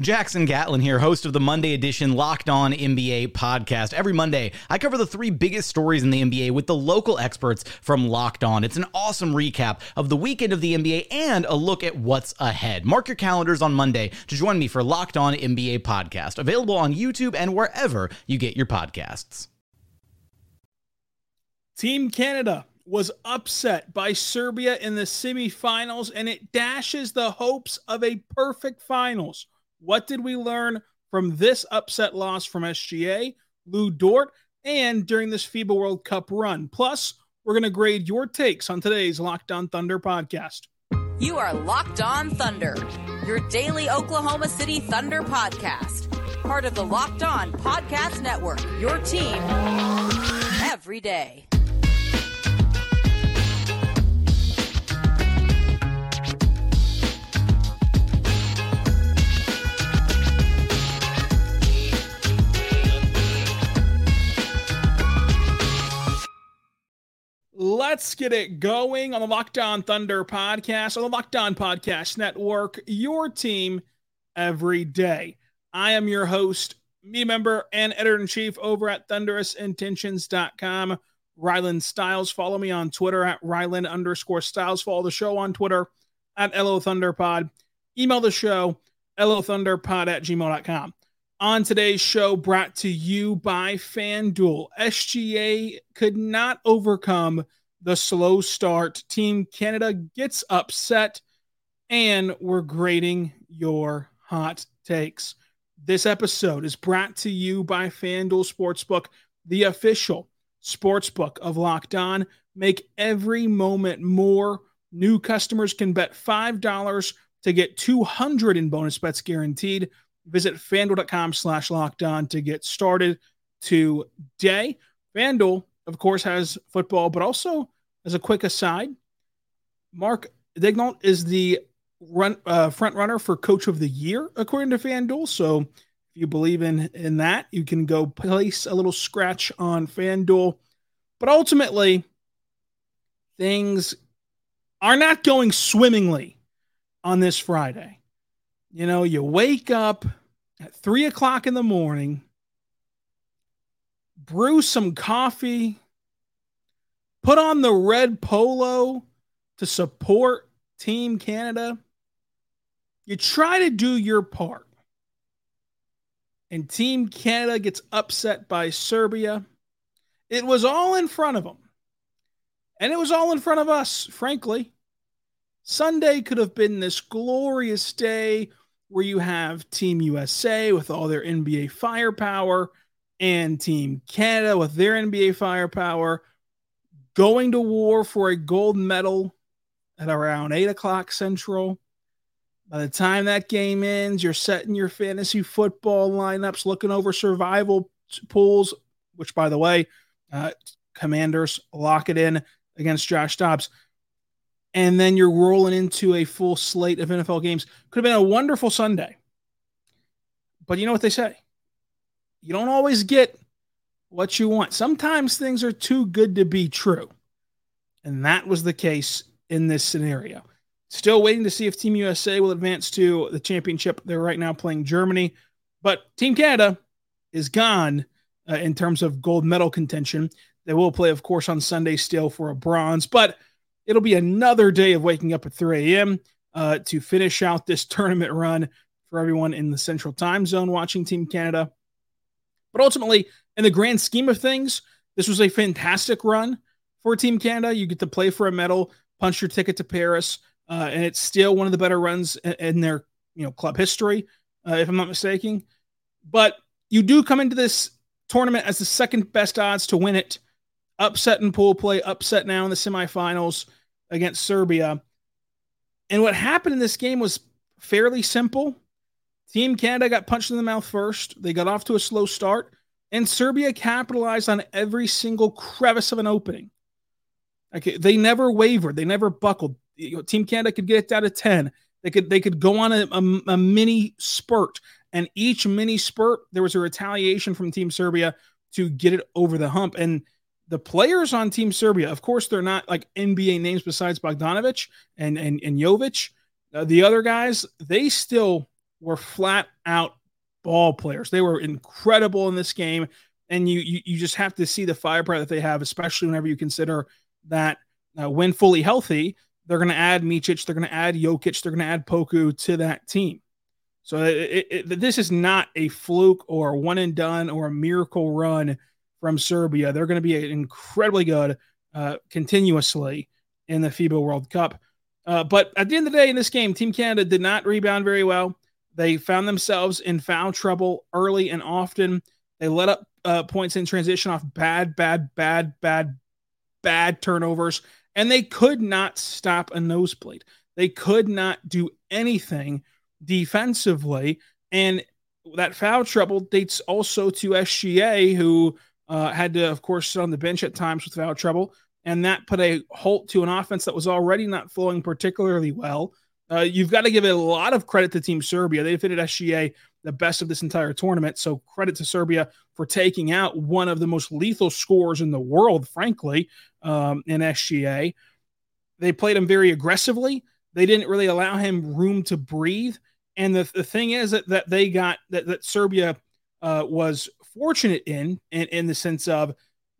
Jackson Gatlin here, host of the Monday edition Locked On NBA podcast. Every Monday, I cover the three biggest stories in the NBA with the local experts from Locked On. It's an awesome recap of the weekend of the NBA and a look at what's ahead. Mark your calendars on Monday to join me for Locked On NBA podcast, available on YouTube and wherever you get your podcasts. Team Canada was upset by Serbia in the semifinals, and it dashes the hopes of a perfect finals. What did we learn from this upset loss from SGA, Lu Dort, and during this FIBA World Cup run? Plus, we're going to grade your takes on today's Locked On Thunder podcast. You are Locked On Thunder, your daily Oklahoma City Thunder podcast. Part of the Locked On Podcast Network, your team every day. Let's get it going on the Locked On Thunder podcast, on the Locked On Podcast Network, your team every day. I am your host, me member, and editor in chief over at thunderousintentions.com, Rylan Stiles. Follow me on Twitter at Rylan underscore Stiles. Follow the show on Twitter at LO Thunderpod. Email the show, LO LOThunderpod at gmail.com. On today's show, brought to you by FanDuel, SGA could not overcome the slow start. Team Canada gets upset, and we're grading your hot takes. This episode is brought to you by FanDuel Sportsbook, the official sportsbook of Locked On. Make every moment more. New customers can bet $5 to get 200 in bonus bets guaranteed. Visit fanduel.com slash locked on to get started today. FanDuel, of course, has football, but also as a quick aside, Mark Daigneault is the run uh, front runner for Coach of the Year according to FanDuel. So if you believe in in that, you can go place a little scratch on FanDuel. But ultimately, things are not going swimmingly on this Friday. You know, you wake up at three o'clock in the morning, brew some coffee, put on the red polo to support Team Canada. You try to do your part. And Team Canada gets upset by Serbia. It was all in front of them. And it was all in front of us, frankly. Sunday could have been this glorious day where you have Team USA with all their NBA firepower and Team Canada with their NBA firepower going to war for a gold medal at around eight o'clock central. By the time that game ends, you're setting your fantasy football lineups, looking over survival pools, which, by the way, uh, Commanders lock it in against Josh Dobbs. And then you're rolling into a full slate of NFL games. Could have been a wonderful Sunday. But you know what they say? You don't always get what you want. Sometimes things are too good to be true. And that was the case in this scenario. Still waiting to see if Team USA will advance to the championship. They're right now playing Germany, but Team Canada is gone uh, in terms of gold medal contention. They will play, of course, on Sunday still for a bronze, but it'll be another day of waking up at 3 a.m. Uh, to finish out this tournament run for everyone in the Central Time Zone watching Team Canada. But ultimately, in the grand scheme of things, this was a fantastic run for Team Canada. You get to play for a medal, punch your ticket to Paris, uh, and it's still one of the better runs in, in their you know club history, uh, if I'm not mistaken. But you do come into this tournament as the second best odds to win it. Upset in pool play, upset now in the semifinals against Serbia. And what happened in this game was fairly simple. Team Canada got punched in the mouth first. They got off to a slow start, and Serbia capitalized on every single crevice of an opening. Okay, they never wavered. They never buckled. You know, Team Canada could get it down to ten. They could they could go on a, a, a mini spurt, and each mini spurt there was a retaliation from Team Serbia to get it over the hump. And the players on Team Serbia, of course, they're not like NBA names besides Bogdanovic and and and Jovic. Uh, the other guys, they still were flat out ball players. They were incredible in this game, and you you, you just have to see the firepower that they have, especially whenever you consider that uh, when fully healthy, they're going to add Micic, they're going to add Jokic, they're going to add Poku to that team. So it, it, this is not a fluke or one and done or a miracle run from Serbia. They're going to be incredibly good uh, continuously in the FIBA World Cup. Uh, but at the end of the day, in this game, Team Canada did not rebound very well. They found themselves in foul trouble early and often. They let up uh, points in transition off bad, bad, bad, bad, bad turnovers, and they could not stop a nosebleed. They could not do anything defensively. And that foul trouble dates also to SGA, who uh, had to, of course, sit on the bench at times with foul trouble. And that put a halt to an offense that was already not flowing particularly well. Uh, you've got to give a lot of credit to Team Serbia. They defeated SGA the best of this entire tournament. So credit to Serbia for taking out one of the most lethal scorers in the world, frankly, um, in SGA. They played him very aggressively. They didn't really allow him room to breathe. And the, the thing is that, that they got that, that Serbia uh, was fortunate in, in, in the sense of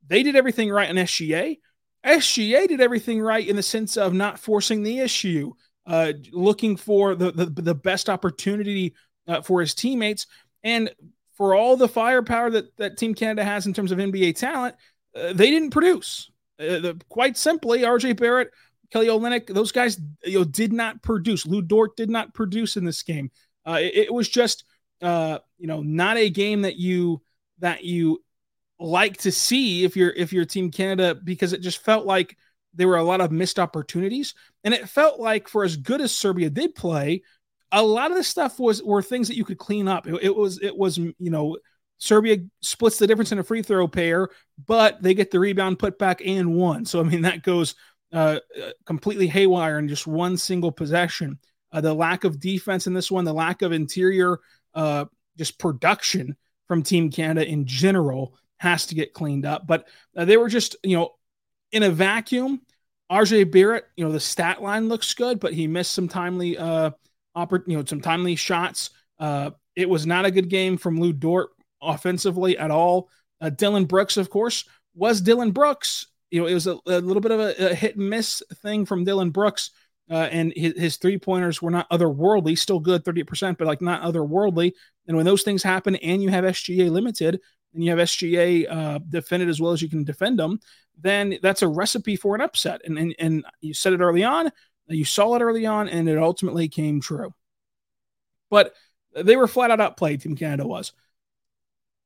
they did everything right in SGA. SGA did everything right in the sense of not forcing the issue, uh, looking for the, the, the best opportunity uh, for his teammates. And for all the firepower that, that Team Canada has in terms of NBA talent, uh, they didn't produce. Uh, the, quite simply, RJ Barrett, Kelly Olynyk, those guys you know, did not produce. Lu Dort did not produce in this game. Uh, it, it, was just uh, you know not a game that you that you like to see if you're if you're Team Canada because it just felt like there were a lot of missed opportunities, and it felt like for as good as Serbia did play, a lot of the stuff was were things that you could clean up. It, it, was it was you know Serbia splits the difference in a free throw pair, but they get the rebound, put back, and one. So I mean that goes uh, completely haywire in just one single possession. Uh, the lack of defense in this one, the lack of interior uh, just production from Team Canada in general has to get cleaned up. But uh, they were just you know in a vacuum. RJ Barrett, you know the stat line looks good, but he missed some timely uh you know, some timely shots. Uh, it was not a good game from Lu Dort offensively at all. Uh, Dillon Brooks, of course, was Dillon Brooks. You know, it was a, a little bit of a, a, hit and miss thing from Dillon Brooks. Uh, and his, his three pointers were not otherworldly, still good, 38%, but like not otherworldly. And when those things happen and you have SGA limited and you have SGA uh, defended as well as you can defend them, then that's a recipe for an upset. And, and, and you said it early on. You saw it early on, and it ultimately came true. But they were flat out outplayed. Team Canada was,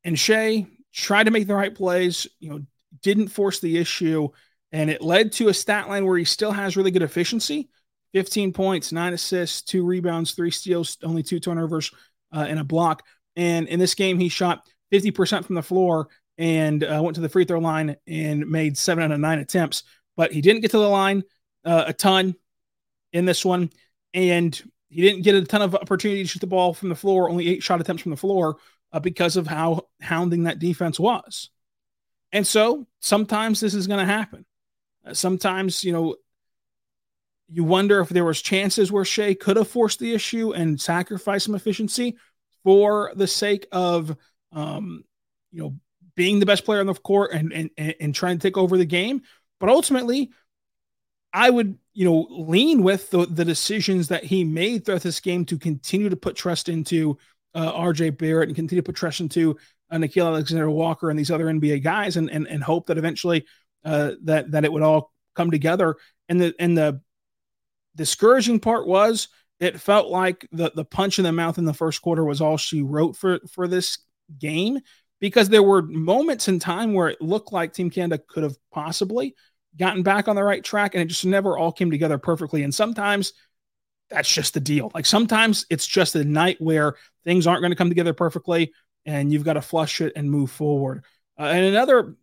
and Shai tried to make the right plays. You know, didn't force the issue, and it led to a stat line where he still has really good efficiency: 15 points, nine assists, two rebounds, three steals, only two turnovers, uh, and a block. And in this game, he shot 50% from the floor and uh, went to the free throw line and made seven out of nine attempts. But he didn't get to the line uh, a ton in this one, and he didn't get a ton of opportunity to shoot the ball from the floor. Only eight shot attempts from the floor uh, because of how hounding that defense was. And so sometimes this is going to happen. Uh, sometimes you know you wonder if there was chances where Shai could have forced the issue and sacrificed some efficiency for the sake of um, you know being the best player on the court and, and, and trying to take over the game. But ultimately, I would, you know, lean with the, the decisions that he made throughout this game to continue to put trust into uh, RJ Barrett and continue to put trust into uh, Nickeil Alexander Walker and these other NBA guys and, and, and hope that eventually uh, that, that it would all come together. And the, and the discouraging part was it felt like the, the punch in the mouth in the first quarter was all she wrote for, for this game because there were moments in time where it looked like Team Canada could have possibly gotten back on the right track and it just never all came together perfectly. And sometimes that's just the deal. Like sometimes it's just a night where things aren't going to come together perfectly and you've got to flush it and move forward. Uh, and another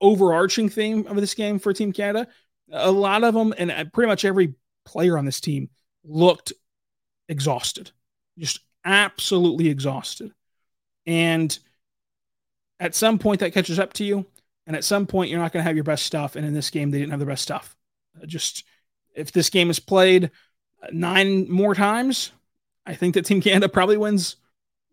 overarching theme of this game for Team Canada, a lot of them and uh, pretty much every player on this team looked exhausted, just absolutely exhausted. And at some point that catches up to you. And at some point, you're not going to have your best stuff. And in this game, they didn't have the best stuff. Uh, just if this game is played uh, nine more times, I think that Team Canada probably wins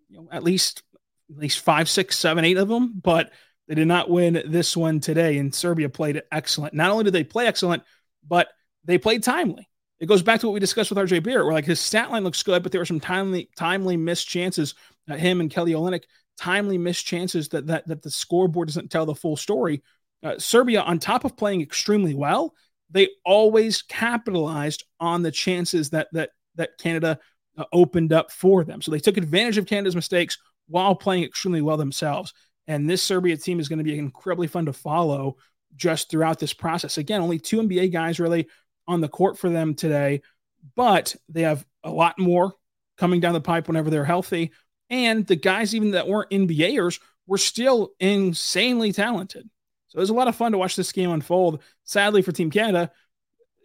you know, at least at least five, six, seven, eight of them. But they did not win this one today. And Serbia played excellent. Not only did they play excellent, but they played timely. It goes back to what we discussed with RJ Barrett, where like his stat line looks good, but there were some timely, timely missed chances. Him and Kelly Olynyk timely missed chances that that that the scoreboard doesn't tell the full story. Uh, Serbia, on top of playing extremely well, they always capitalized on the chances that that that Canada uh, opened up for them. So they took advantage of Canada's mistakes while playing extremely well themselves. And this Serbia team is going to be incredibly fun to follow just throughout this process. Again, only two NBA guys really on the court for them today, but they have a lot more coming down the pipe whenever they're healthy. And the guys, even that weren't NBAers, were still insanely talented. So it was a lot of fun to watch this game unfold. Sadly for Team Canada,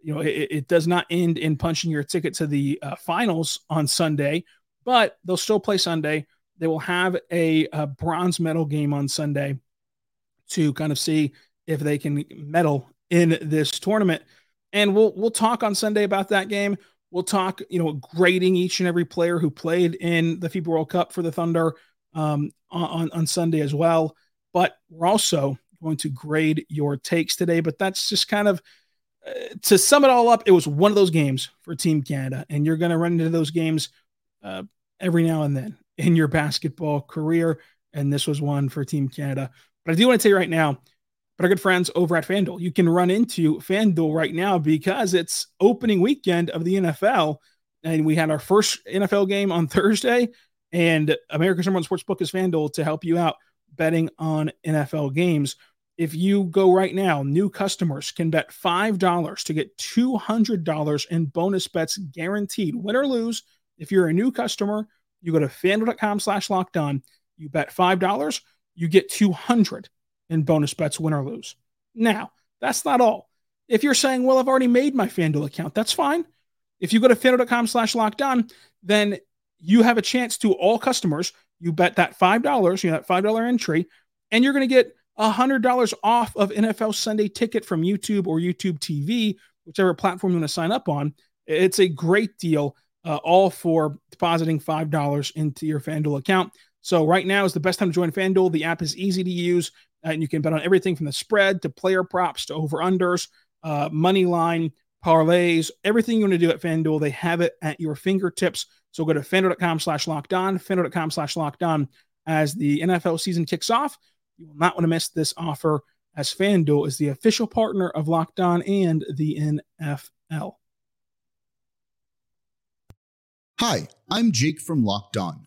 you know, it, it does not end in punching your ticket to the uh, finals on Sunday, but they'll still play Sunday. They will have a, a bronze medal game on Sunday to kind of see if they can medal in this tournament. And we'll we'll talk on Sunday about that game. We'll talk, you know, grading each and every player who played in the FIBA World Cup for the Thunder um, on, on Sunday as well. But we're also going to grade your takes today. But that's just kind of uh, to sum it all up. It was one of those games for Team Canada, and you're going to run into those games uh, every now and then in your basketball career. And this was one for Team Canada. But I do want to tell you right now, but our good friends over at FanDuel. You can run into FanDuel right now because it's opening weekend of the NFL. And we had our first NFL game on Thursday, and America's number one sports book is FanDuel to help you out betting on NFL games. If you go right now, new customers can bet $5 to get $200 in bonus bets guaranteed, win or lose. If you're a new customer, you go to fanduel.com slash locked on, you bet $5, you get 200 in bonus bets, win or lose. Now, that's not all. If you're saying, well, I've already made my FanDuel account, that's fine. If you go to fanduel.com slash locked on, then you have a chance to all customers. You bet that $5, you know, that $5 entry, and you're going to get $100 off of NFL Sunday ticket from YouTube or YouTube TV, whichever platform you want to sign up on. It's a great deal, uh, all for depositing $5 into your FanDuel account. So right now is the best time to join FanDuel. The app is easy to use and you can bet on everything from the spread to player props to over unders, uh, money line, parlays, everything you want to do at FanDuel. They have it at your fingertips. So go to fanduel.com slash locked on, fanduel.com slash locked on as the NFL season kicks off. You will not want to miss this offer as FanDuel is the official partner of Locked On and the NFL. Hi, I'm Jake from Locked On.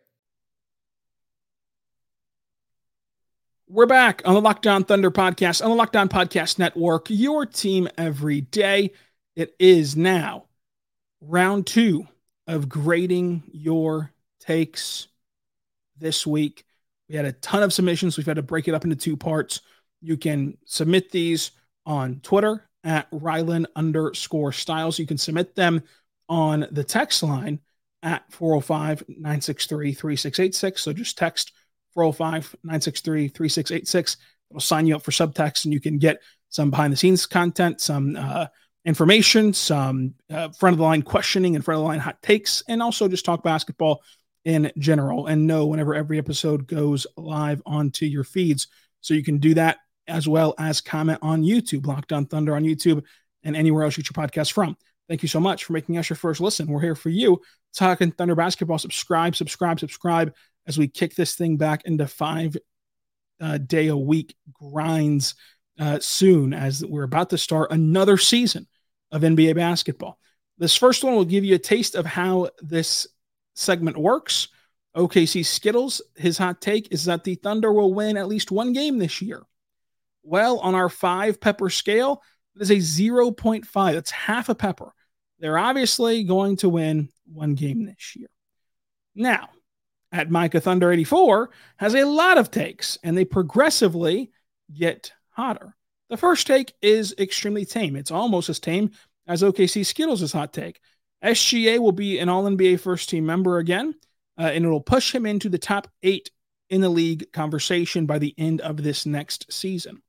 We're back on the Locked On Thunder podcast, on the Locked On Podcast Network, your team every day. It is now round two of grading your takes this week. We had a ton of submissions. We've had to break it up into two parts. You can submit these on Twitter at Rylan underscore Stiles. You can submit them on the text line at 405 963 3686. So just text 405 963 3686. It'll sign you up for subtext and you can get some behind the scenes content, some uh, information, some uh, front of the line questioning and front of the line hot takes, and also just talk basketball in general and know whenever every episode goes live onto your feeds. So you can do that as well as comment on YouTube, Locked On Thunder on YouTube, and anywhere else you get your podcast from. Thank you so much for making us your first listen. We're here for you, talking Thunder basketball. Subscribe, subscribe, subscribe as we kick this thing back into five uh, day a week grinds uh, soon as we're about to start another season of NBA basketball. This first one will give you a taste of how this segment works. OKC Skittles, his hot take is that the Thunder will win at least one game this year. Well, on our five pepper scale, it is a 0.5. That's half a pepper. They're obviously going to win one game this year. Now, at Micah Thunder 84 has a lot of takes, and they progressively get hotter. The first take is extremely tame. It's almost as tame as OKC Skittles' hot take. SGA will be an All NBA first team member again, uh, and it'll push him into the top eight in the league conversation by the end of this next season.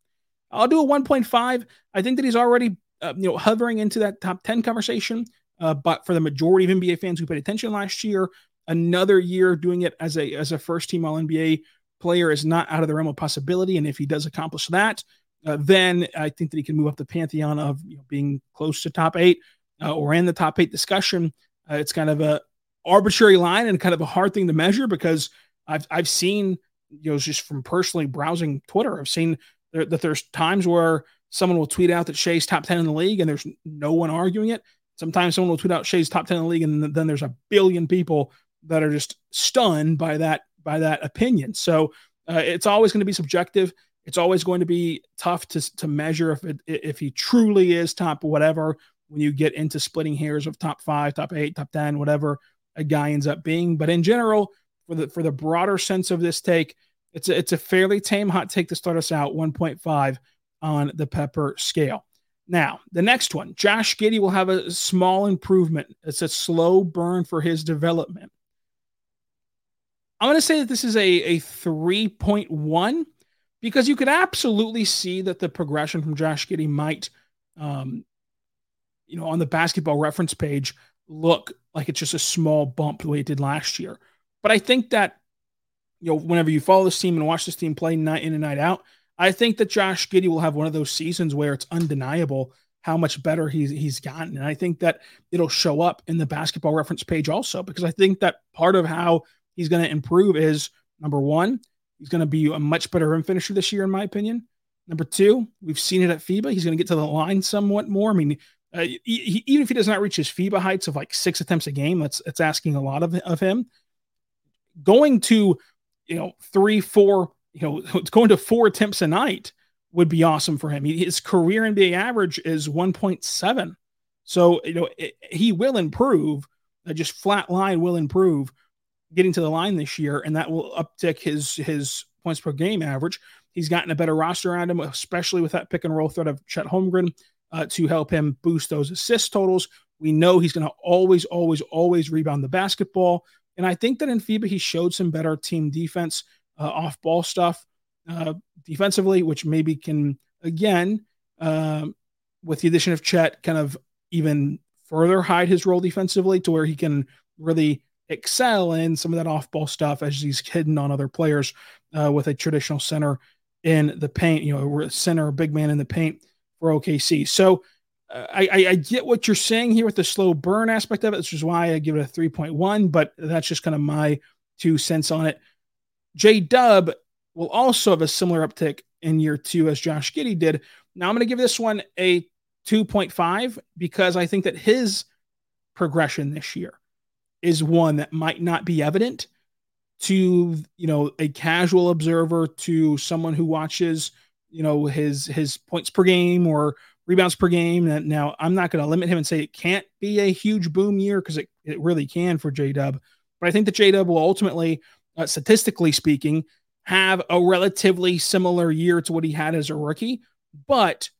I'll do a 1.5. I think that he's already uh, you know hovering into that top 10 conversation. Uh, but for the majority of NBA fans who paid attention last year, another year doing it as a as a first team All NBA player is not out of the realm of possibility. And if he does accomplish that, uh, then I think that he can move up the pantheon of you know, being close to top eight uh, or in the top eight discussion. Uh, it's kind of a arbitrary line and kind of a hard thing to measure because I've I've seen you know just from personally browsing Twitter, I've seen there, that there's times where someone will tweet out that Shai's top ten in the league and there's no one arguing it. Sometimes someone will tweet out Shai's top ten in the league and then there's a billion people that are just stunned by that by that opinion. So uh, it's always going to be subjective. It's always going to be tough to, to measure if it, if he truly is top whatever when you get into splitting hairs of top five, top eight, top ten, whatever a guy ends up being. But in general, for the for the broader sense of this take, it's a, it's a fairly tame hot take to start us out, 1.5 on the pepper scale. Now, the next one, Josh Giddey will have a small improvement. It's a slow burn for his development. I'm going to say that this is a, a 3.1 because you could absolutely see that the progression from Josh Giddey might, um, you know, on the basketball reference page look like it's just a small bump the way it did last year. But I think that, you know, whenever you follow this team and watch this team play night in and night out, I think that Josh Giddey will have one of those seasons where it's undeniable how much better he's he's gotten. And I think that it'll show up in the basketball reference page also, because I think that part of how he's going to improve is number one, He's going to be a much better rim finisher this year, in my opinion. Number two, we've seen it at FIBA. He's going to get to the line somewhat more. I mean, uh, he, he, even if he does not reach his FIBA heights of like six attempts a game, that's that's asking a lot of, of him. Going to, you know, three, four, you know, going to four attempts a night would be awesome for him. His career NBA average is 1.7. So, you know, it, he will improve. Uh, just flat line will improve getting to the line this year, and that will uptick his his points per game average. He's gotten a better roster around him, especially with that pick and roll threat of Chet Holmgren uh, to help him boost those assist totals. We know he's going to always, always, always rebound the basketball. And I think that in FIBA, he showed some better team defense, uh, off ball stuff uh, defensively, which maybe can, again, uh, with the addition of Chet, kind of even further hide his role defensively to where he can really excel in some of that off ball stuff as he's hidden on other players uh, with a traditional center in the paint, you know, center, big man in the paint for OKC. So I, I, I get what you're saying here with the slow burn aspect of it, which is why I give it a 3.1, but that's just kind of my two cents on it. J Dub will also have a similar uptick in year two as Josh Giddey did. Now I'm going to give this one a 2.5 because I think that his progression this year is one that might not be evident to you know a casual observer to someone who watches you know his his points per game or rebounds per game. Now, I'm not going to limit him and say it can't be a huge boom year because it, it really can for J Dub. But I think that J Dub will ultimately, uh, statistically speaking, have a relatively similar year to what he had as a rookie. But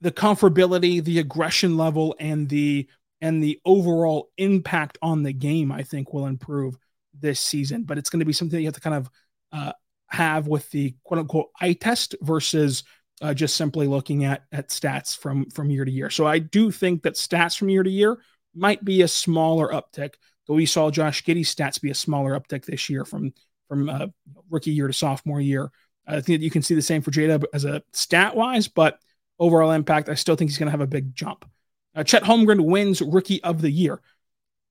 the comfortability, the aggression level, and the and the overall impact on the game, I think, will improve this season. But it's going to be something you have to kind of uh, have with the quote unquote eye test versus uh, just simply looking at at stats from from year to year. So I do think that stats from year to year might be a smaller uptick. Though we saw Josh Giddey's stats be a smaller uptick this year from from uh, rookie year to sophomore year. I think that you can see the same for Jada as a stat wise, but overall impact, I still think he's going to have a big jump. Uh, Chet Holmgren wins rookie of the year.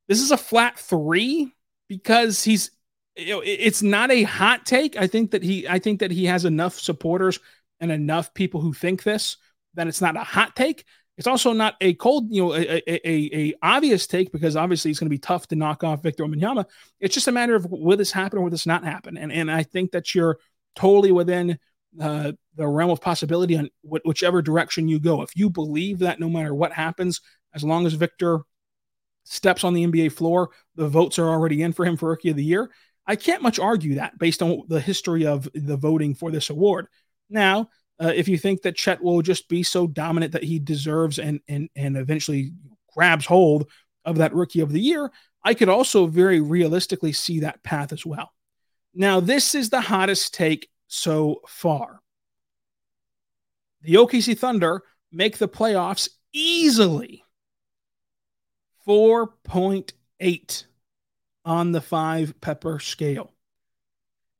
This is a flat three because he's you know, it's not a hot take. I think that he I think that he has enough supporters and enough people who think this that it's not a hot take. It's also not a cold, you know, a, a, a, a obvious take because obviously it's going to be tough to knock off Victor Wembanyama. It's just a matter of will this happen or will this not happen? And and I think that you're totally within uh, the realm of possibility on wh- whichever direction you go. If you believe that no matter what happens, as long as Victor steps on the NBA floor, the votes are already in for him for Rookie of the Year. I can't much argue that based on the history of the voting for this award. Now, uh, if you think that Chet will just be so dominant that he deserves and and and eventually grabs hold of that rookie of the year, I could also very realistically see that path as well. Now, this is the hottest take so far. The OKC Thunder make the playoffs easily. 4.8 on the five pepper scale.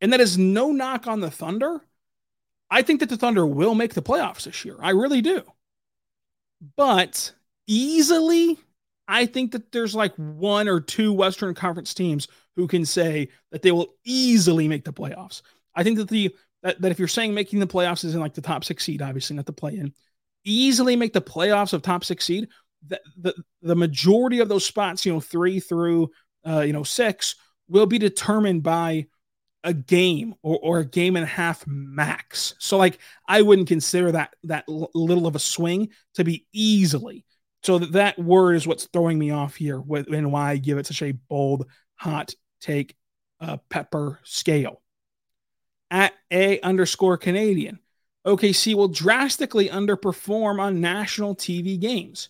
And that is no knock on the Thunder. I think that the Thunder will make the playoffs this year. I really do. But easily, I think that there's like one or two Western Conference teams who can say that they will easily make the playoffs. I think that the that, that if you're saying making the playoffs is in like the top six seed, obviously not the play in, easily make the playoffs of top six seed. The, the the majority of those spots, you know, three through uh, you know six, will be determined by a game or, or a game and a half max. So like I wouldn't consider that that little of a swing to be easily. So that, that word is what's throwing me off here with, and why I give it such a bold, hot take, uh, pepper scale. At a underscore Canadian, OKC will drastically underperform on national TV games.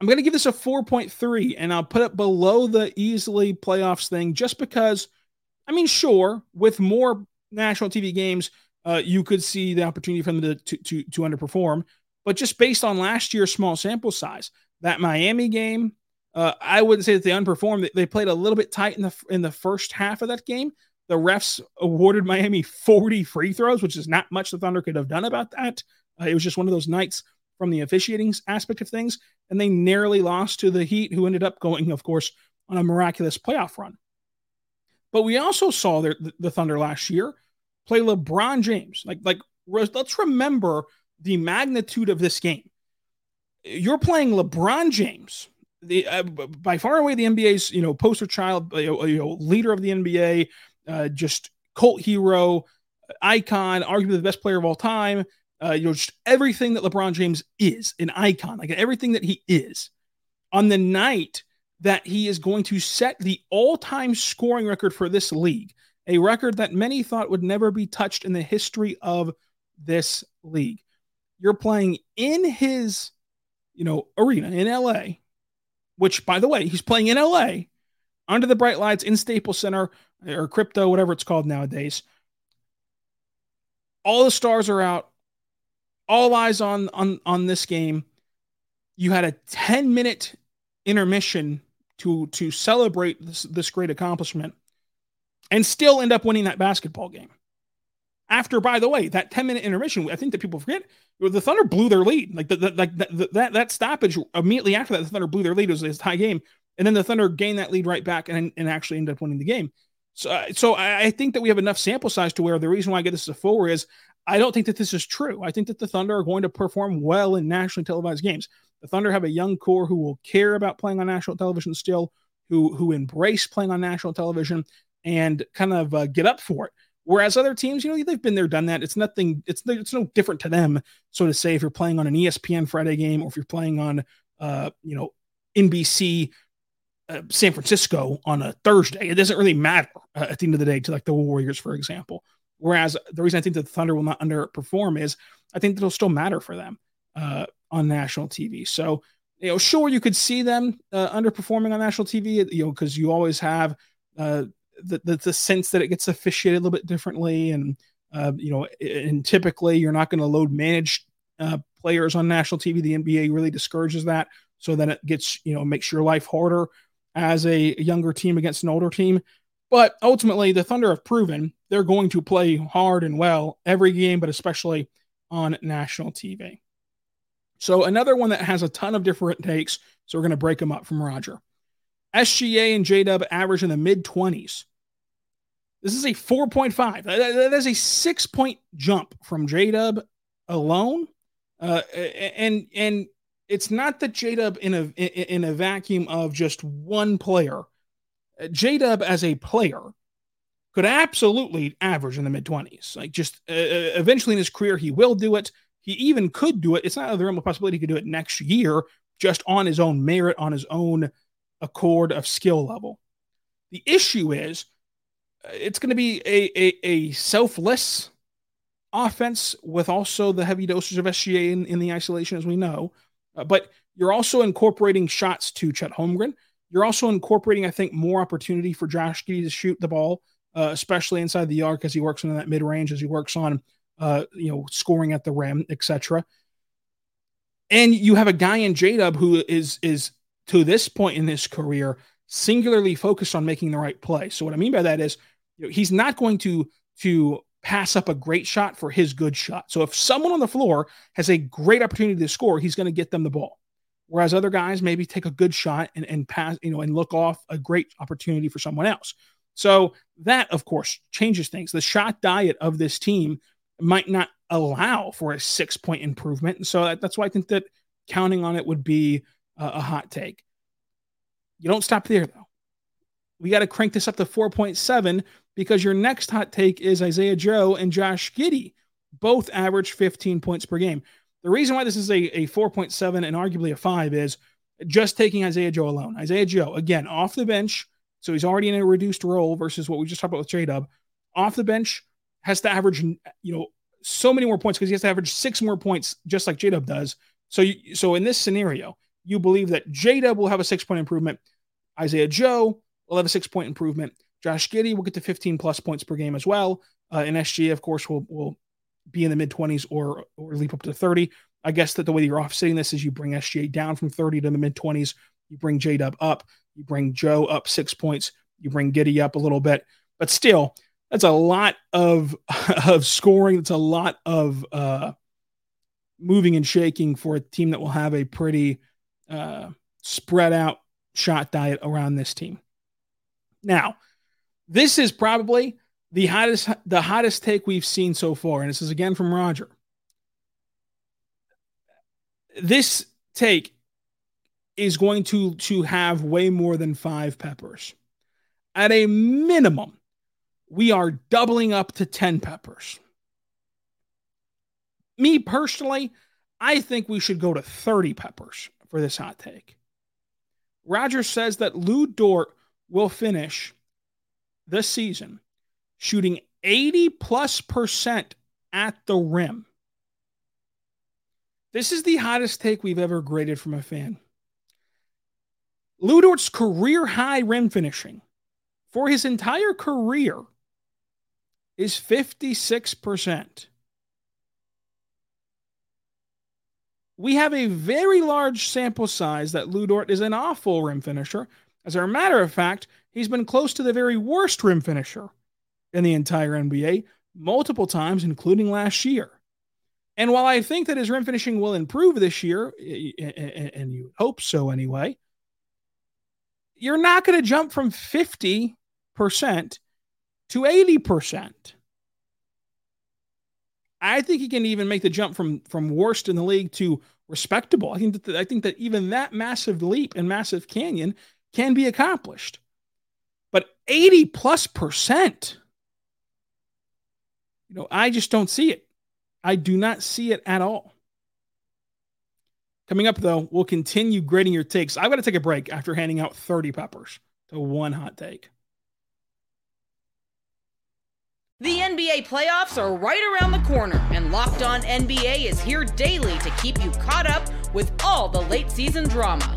I'm going to give this a 4.3 and I'll put it below the easily playoffs thing just because – I mean, sure, with more national TV games, uh, you could see the opportunity for them to, to, to, underperform. But just based on last year's small sample size, that Miami game, uh, I wouldn't say that they underperformed. They played a little bit tight in the in the first half of that game. The refs awarded Miami 40 free throws, which is not much the Thunder could have done about that. Uh, it was just one of those nights from the officiating aspect of things, and they narrowly lost to the Heat, who ended up going, of course, on a miraculous playoff run. But we also saw the, the Thunder last year play LeBron James. Like, like let's remember the magnitude of this game. You're playing LeBron James, the uh, by far away the NBA's you know poster child, you know, leader of the NBA, uh, just cult hero, icon, arguably the best player of all time. Uh, you know, just everything that LeBron James is, an icon, like everything that he is. On the night that he is going to set the all time scoring record for this league, a record that many thought would never be touched in the history of this league. You're playing in his, you know, arena in LA, which by the way, he's playing in LA under the bright lights in Staples Center or crypto, whatever it's called nowadays. All the stars are out. All eyes on on on this game. You had a 10 minute intermission to to celebrate this, this great accomplishment and still end up winning that basketball game. after, by the way, that 10 minute intermission, I think that people forget the Thunder blew their lead. Like the, the like the, that that stoppage immediately after that, the Thunder blew their lead. It was a tie game, and then the Thunder gained that lead right back and and actually ended up winning the game. So uh, so I, I think that we have enough sample size to where the reason why I get this as a four is I don't think that this is true. I think that the Thunder are going to perform well in nationally televised games. The Thunder have a young core who will care about playing on national television still, who who embrace playing on national television and kind of uh, get up for it. Whereas other teams, you know, they've been there, done that. It's nothing. It's it's no different to them, so to say. If you're playing on an ESPN Friday game, or if you're playing on, uh, you know, NBC uh, San Francisco on a Thursday, it doesn't really matter uh, at the end of the day to like the Warriors, for example. Whereas the reason I think that the Thunder will not underperform is I think it'll still matter for them uh, on national TV. So you know, sure, you could see them uh, underperforming on national TV, you know, because you always have uh, the, the, the sense that it gets officiated a little bit differently, and you know, and typically you're not going to load managed uh, players on national TV. The NBA really discourages that, so then it gets you know makes your life harder as a younger team against an older team. But ultimately, the Thunder have proven they're going to play hard and well every game, but especially on national TV. So another one that has a ton of different takes. So we're going to break them up from Roger. SGA and J Dub average in the mid 20s. This is a 4.5. That is a six point jump from J Dub alone. Uh, and and it's not that JDub in a in a vacuum of just one player. JDub as a player could absolutely average in the mid 20s. Like just uh, uh, eventually in his career, he will do it. He even could do it. It's not a real possibility he could do it next year, just on his own merit, on his own accord of skill level. The issue is uh, it's going to be a, a, a, selfless offense with also the heavy dosage of SGA in, in the isolation, as we know. Uh, but you're also incorporating shots to Chet Holmgren. You're also incorporating, I think, more opportunity for Josh Giddey to shoot the ball, uh, especially inside the arc as he works on that mid range, as he works on, uh, you know, scoring at the rim, etc. And you have a guy in J Dub who is is to this point in his career singularly focused on making the right play. So what I mean by that is you know, he's not going to to pass up a great shot for his good shot. So if someone on the floor has a great opportunity to score, he's going to get them the ball. Whereas other guys maybe take a good shot and, and pass, you know, and look off a great opportunity for someone else. So that, of course, changes things. The shot diet of this team might not allow for a six point improvement. And so that, that's why I think that counting on it would be uh, a hot take. You don't stop there, though. We got to crank this up to 4.7 because your next hot take is Isaiah Joe and Josh Giddey, both average 15 points per game. The reason why this is a, a 4.7 and arguably a 5 is just taking Isaiah Joe alone. Isaiah Joe, again, off the bench. So he's already in a reduced role versus what we just talked about with J Dub. Off the bench, has to average, you know, so many more points because he has to average six more points, just like J Dub does. So, you, so in this scenario, you believe that J Dub will have a six point improvement. Isaiah Joe will have a six point improvement. Josh Giddey will get to 15 plus points per game as well. Uh, and SGA, of course, will, will be in the mid 20s or, or leap up to 30. I guess that the way you're offsetting this is you bring SGA down from 30 to the mid 20s. You bring J Dub up. You bring Joe up six points. You bring Giddey up a little bit. But still, that's a lot of, of scoring. It's a lot of uh, moving and shaking for a team that will have a pretty uh, spread out shot diet around this team. Now, this is probably the hottest the hottest take we've seen so far, and this is again from Roger. This take is going to to have way more than five peppers. At a minimum, we are doubling up to 10 peppers. Me personally, I think we should go to 30 peppers for this hot take. Roger says that Lu Dort will finish this season shooting 80 plus percent at the rim. This is the hottest take we've ever graded from a fan. Lu Dort's career high rim finishing for his entire career is 56%. we have a very large sample size that Lu Dort is an awful rim finisher. As a matter of fact, he's been close to the very worst rim finisher in the entire NBA, multiple times, including last year. And while I think that his rim finishing will improve this year, and you hope so anyway, you're not going to jump from 50% to 80%. I think he can even make the jump from from worst in the league to respectable. I think that I think that even that massive leap and massive canyon can be accomplished. But 80 plus percent, you know, I just don't see it. I do not see it at all. Coming up, though, we'll continue grading your takes. I've got to take a break after handing out 30 peppers to one hot take. The NBA playoffs are right around the corner, and Locked On NBA is here daily to keep you caught up with all the late season drama.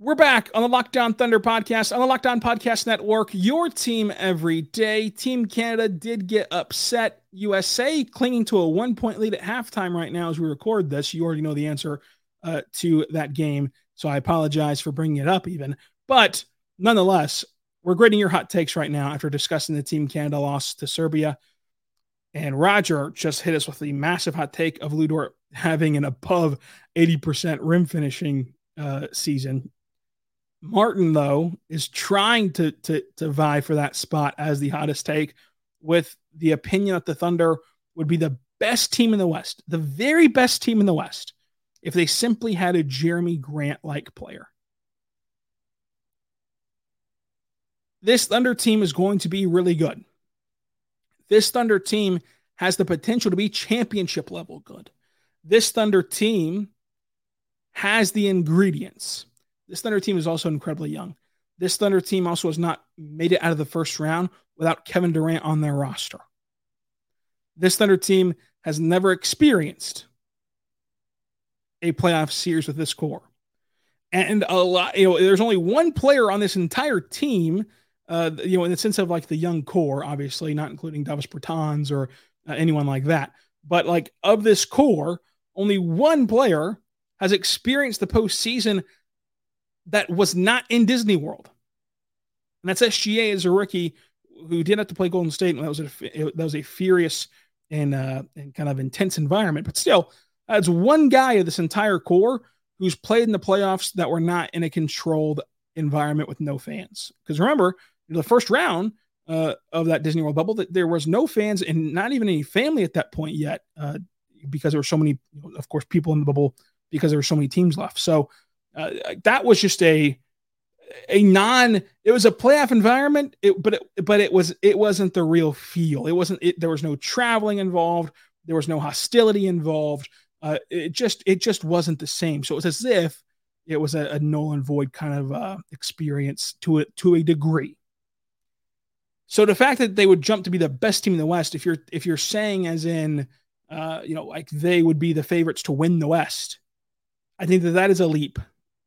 We're back on the Locked On Thunder podcast, on the Locked On Podcast Network, your team every day. Team Canada did get upset. USA clinging to a one point lead at halftime right now as we record this. You already know the answer uh, to that game. So I apologize for bringing it up even. But nonetheless, we're grading your hot takes right now after discussing the Team Canada loss to Serbia. And Roger just hit us with the massive hot take of Lu Dort having an above 80% rim finishing uh, season. Martin, though, is trying to, to, to vie for that spot as the hottest take with the opinion that the Thunder would be the best team in the West, the very best team in the West, if they simply had a Jerami Grant like player. This Thunder team is going to be really good. This Thunder team has the potential to be championship level good. This Thunder team has the ingredients this Thunder team is also incredibly young. This Thunder team also has not made it out of the first round without Kevin Durant on their roster. This Thunder team has never experienced a playoff series with this core. And a lot, you know, there's only one player on this entire team, uh, you know, in the sense of like the young core, obviously, not including Davis Bertans or uh, anyone like that. But like of this core, only one player has experienced the postseason that was not in Disney World. And that's SGA as a rookie who did have to play Golden State. And that was a that was a furious and uh, and kind of intense environment. But still, that's one guy of this entire core who's played in the playoffs that were not in a controlled environment with no fans. Because remember, the first round uh, of that Disney World bubble, that there was no fans and not even any family at that point yet, uh, because there were so many, of course, people in the bubble because there were so many teams left. So uh, that was just a a non it was a playoff environment it, but it, but it was it wasn't the real feel. It wasn't it, there was no traveling involved. There was no hostility involved. Uh, it just it just wasn't the same. So it was as if it was a, a null and void kind of uh, experience to it to a degree. So the fact that they would jump to be the best team in the west if you're if you're saying as in uh, you know like they would be the favorites to win the west i think that that is a leap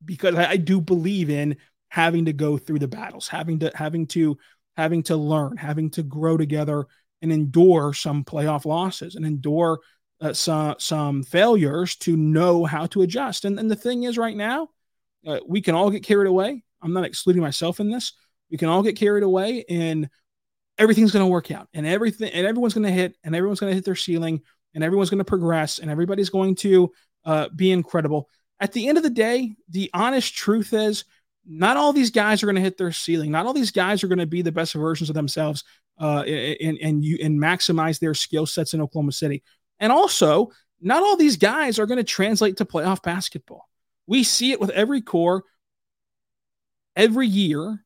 because I, I do believe in having to go through the battles, having to having to having to learn, having to grow together and endure some playoff losses and endure uh, some some failures to know how to adjust. And, and the thing is, right now, uh, we can all get carried away. I'm not excluding myself in this. We can all get carried away, and everything's going to work out, and everything, and everyone's going to hit, and everyone's going to hit their ceiling, and everyone's going to progress, and everybody's going to uh, be incredible at the end of the day, the honest truth is not all these guys are going to hit their ceiling. Not all these guys are going to be the best versions of themselves uh, and, and, you, and maximize their skill sets in Oklahoma City. And also, not all these guys are going to translate to playoff basketball. We see it with every core every year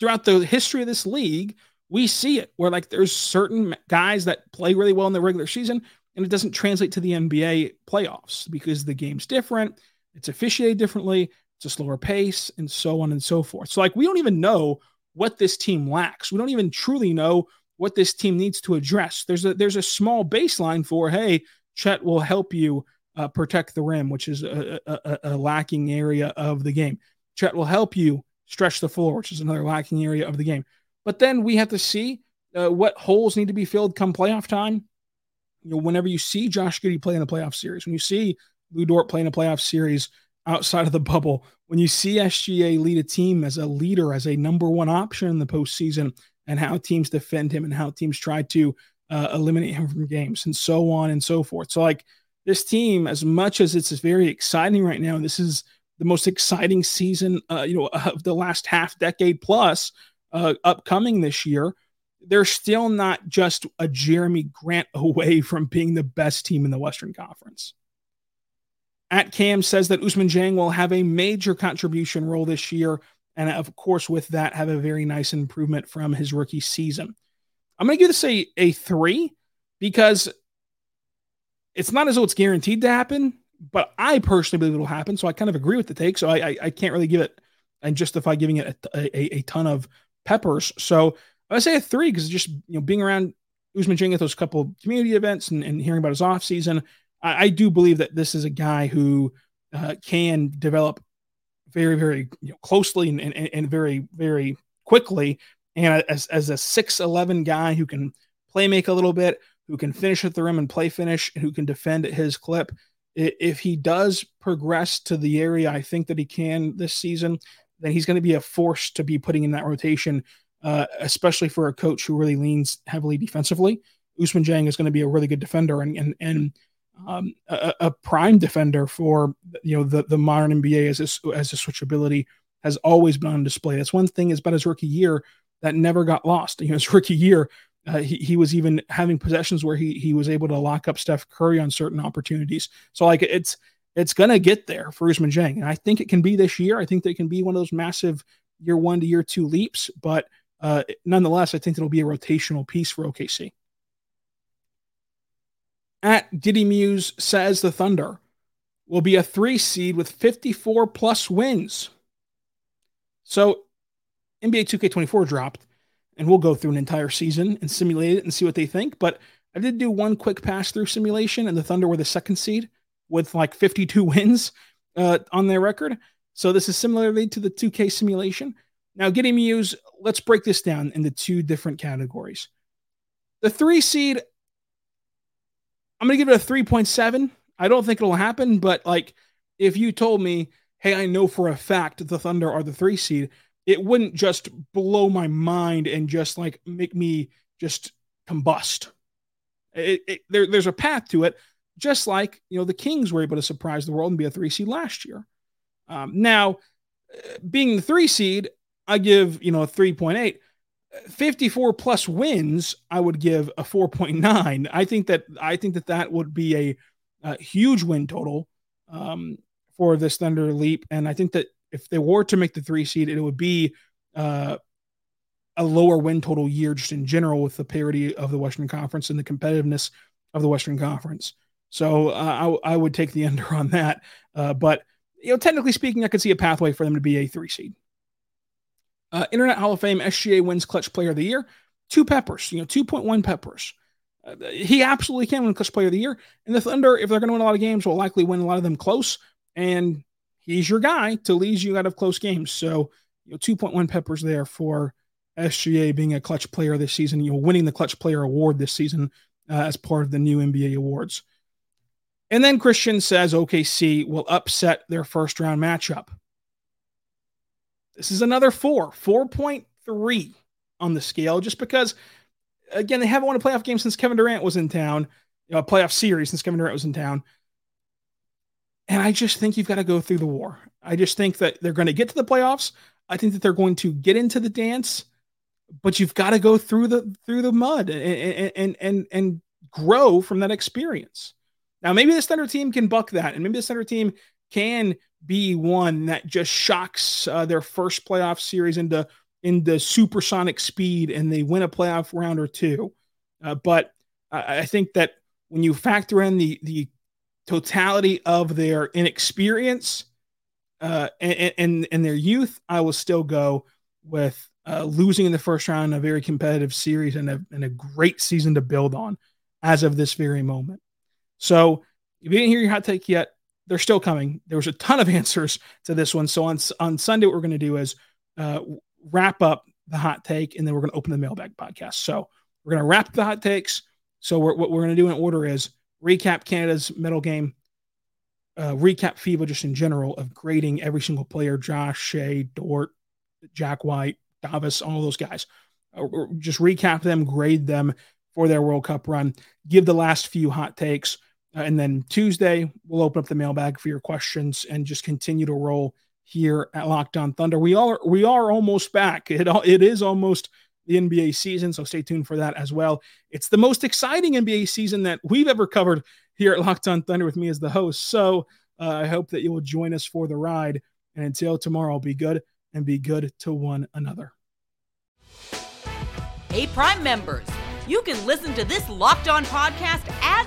throughout the history of this league. We see it where like there's certain guys that play really well in the regular season and it doesn't translate to the NBA playoffs because the game's different, it's officiated differently, it's a slower pace, and so on and so forth. So, like, we don't even know what this team lacks. We don't even truly know what this team needs to address. There's a there's a small baseline for hey, Chet will help you uh, protect the rim, which is a, a, a, lacking area of the game. Chet will help you stretch the floor, which is another lacking area of the game. But then we have to see uh, what holes need to be filled come playoff time. You know, whenever you see Josh Giddey play in a playoff series, when you see Lu Dort play in a playoff series outside of the bubble, when you see SGA lead a team as a leader, as a number one option in the postseason, and how teams defend him and how teams try to uh, eliminate him from games and so on and so forth. So, like this team, as much as it's very exciting right now, this is the most exciting season, uh, you know, of the last half decade plus uh, upcoming this year. They're still not just a Jerami Grant away from being the best team in the Western Conference. At Cam says that Ousmane Dieng will have a major contribution role this year, and of course, with that, have a very nice improvement from his rookie season. I'm going to give this a, a three because it's not as though it's guaranteed to happen, but I personally believe it'll happen. So I kind of agree with the take. So I, I, I can't really give it and justify giving it a, a, a ton of peppers. So I say a three because just you know being around Ousmane Dieng at those couple community events and, and hearing about his off season, I, I, do believe that this is a guy who uh, can develop very very you know, closely and, and, and very very quickly. And as as a six eleven guy who can play make a little bit, who can finish at the rim and play finish, and who can defend at his clip. If he does progress to the area I think that he can this season, then he's going to be a force to be putting in that rotation, uh, especially for a coach who really leans heavily defensively. Ousmane Dieng is going to be a really good defender and and and um, a, a, prime defender for you know the the modern NBA as a, as a switchability has always been on display. That's one thing about his rookie year that never got lost. You know, his rookie year, uh, he, he was even having possessions where he he was able to lock up Steph Curry on certain opportunities. So like it's it's gonna get there for Ousmane Dieng, and I think it can be this year. I think that can be one of those massive year one to year two leaps, but uh, nonetheless, I think it'll be a rotational piece for OKC. At Diddy Muse says the Thunder will be a three seed with 54 plus wins. So NBA 2K24 dropped, and we'll go through an entire season and simulate it and see what they think. But I did do one quick pass through simulation, and the Thunder were the second seed with like 52 wins uh, on their record. So this is similarly to the 2K simulation. Now, getting Muse, let's break this down into two different categories. The three seed, I'm going to give it a 3.7. I don't think it'll happen, but like if you told me, hey, I know for a fact the Thunder are the three seed, it wouldn't just blow my mind and just like make me just combust. It, it, there, there's a path to it, just like you know the Kings were able to surprise the world and be a three seed last year. Um, now, being the three seed, I give you know a three point eight. 54 plus wins, I would give a 4.9. I think that I think that that would be a, a huge win total um, for this Thunder Leap, and I think that if they were to make the three seed, it would be uh, a lower win total year just in general with the parity of the Western Conference and the competitiveness of the Western Conference. So uh, I, I, would take the under on that. Uh, but you know, technically speaking, I could see a pathway for them to be a three seed. Uh, Internet Hall of Fame SGA wins Clutch Player of the Year. Two peppers, you know, 2.1 peppers. Uh, he absolutely can win Clutch Player of the Year. And the Thunder, if they're going to win a lot of games, will likely win a lot of them close. And he's your guy to lead you out of close games. So, you know, 2.1 peppers there for SGA being a clutch player this season, you know, winning the clutch player award this season uh, as part of the new NBA awards. And then Christian says OKC will upset their first round matchup. This is another four, 4.3 on the scale, just because, again, they haven't won a playoff game since Kevin Durant was in town, you know, a playoff series since Kevin Durant was in town. And I just think you've got to go through the war. I just think that they're going to get to the playoffs. I think that they're going to get into the dance, but you've got to go through the through the mud and and and and grow from that experience. Now, maybe the Thunder team can buck that, and maybe the Thunder team can be one that just shocks uh, their first playoff series into into supersonic speed, and they win a playoff round or two. Uh, but I, I think that when you factor in the the totality of their inexperience uh, and, and, and their youth, I will still go with uh, losing in the first round, a very competitive series, and a, and a great season to build on as of this very moment. So If you didn't hear your hot take yet, they're still coming. There was a ton of answers to this one. So on on Sunday, what we're going to do is uh, wrap up the hot take, and then we're going to open the mailbag podcast. So we're going to wrap the hot takes. So we're, what we're going to do in order is recap Canada's medal game, uh, recap FIBA just in general of grading every single player: Josh, Shai, Dort, Jack White, Davis, all those guys. Uh, just recap them, grade them for their World Cup run, give the last few hot takes and then Tuesday, we'll open up the mailbag for your questions and just continue to roll here at Locked On Thunder. We are we are almost back. It it is almost the NBA season, so stay tuned for that as well. It's the most exciting NBA season that we've ever covered here at Locked On Thunder with me as the host. So uh, I hope that you will join us for the ride. And until tomorrow, be good and be good to one another. Hey, Prime members you can listen to this Locked On podcast ad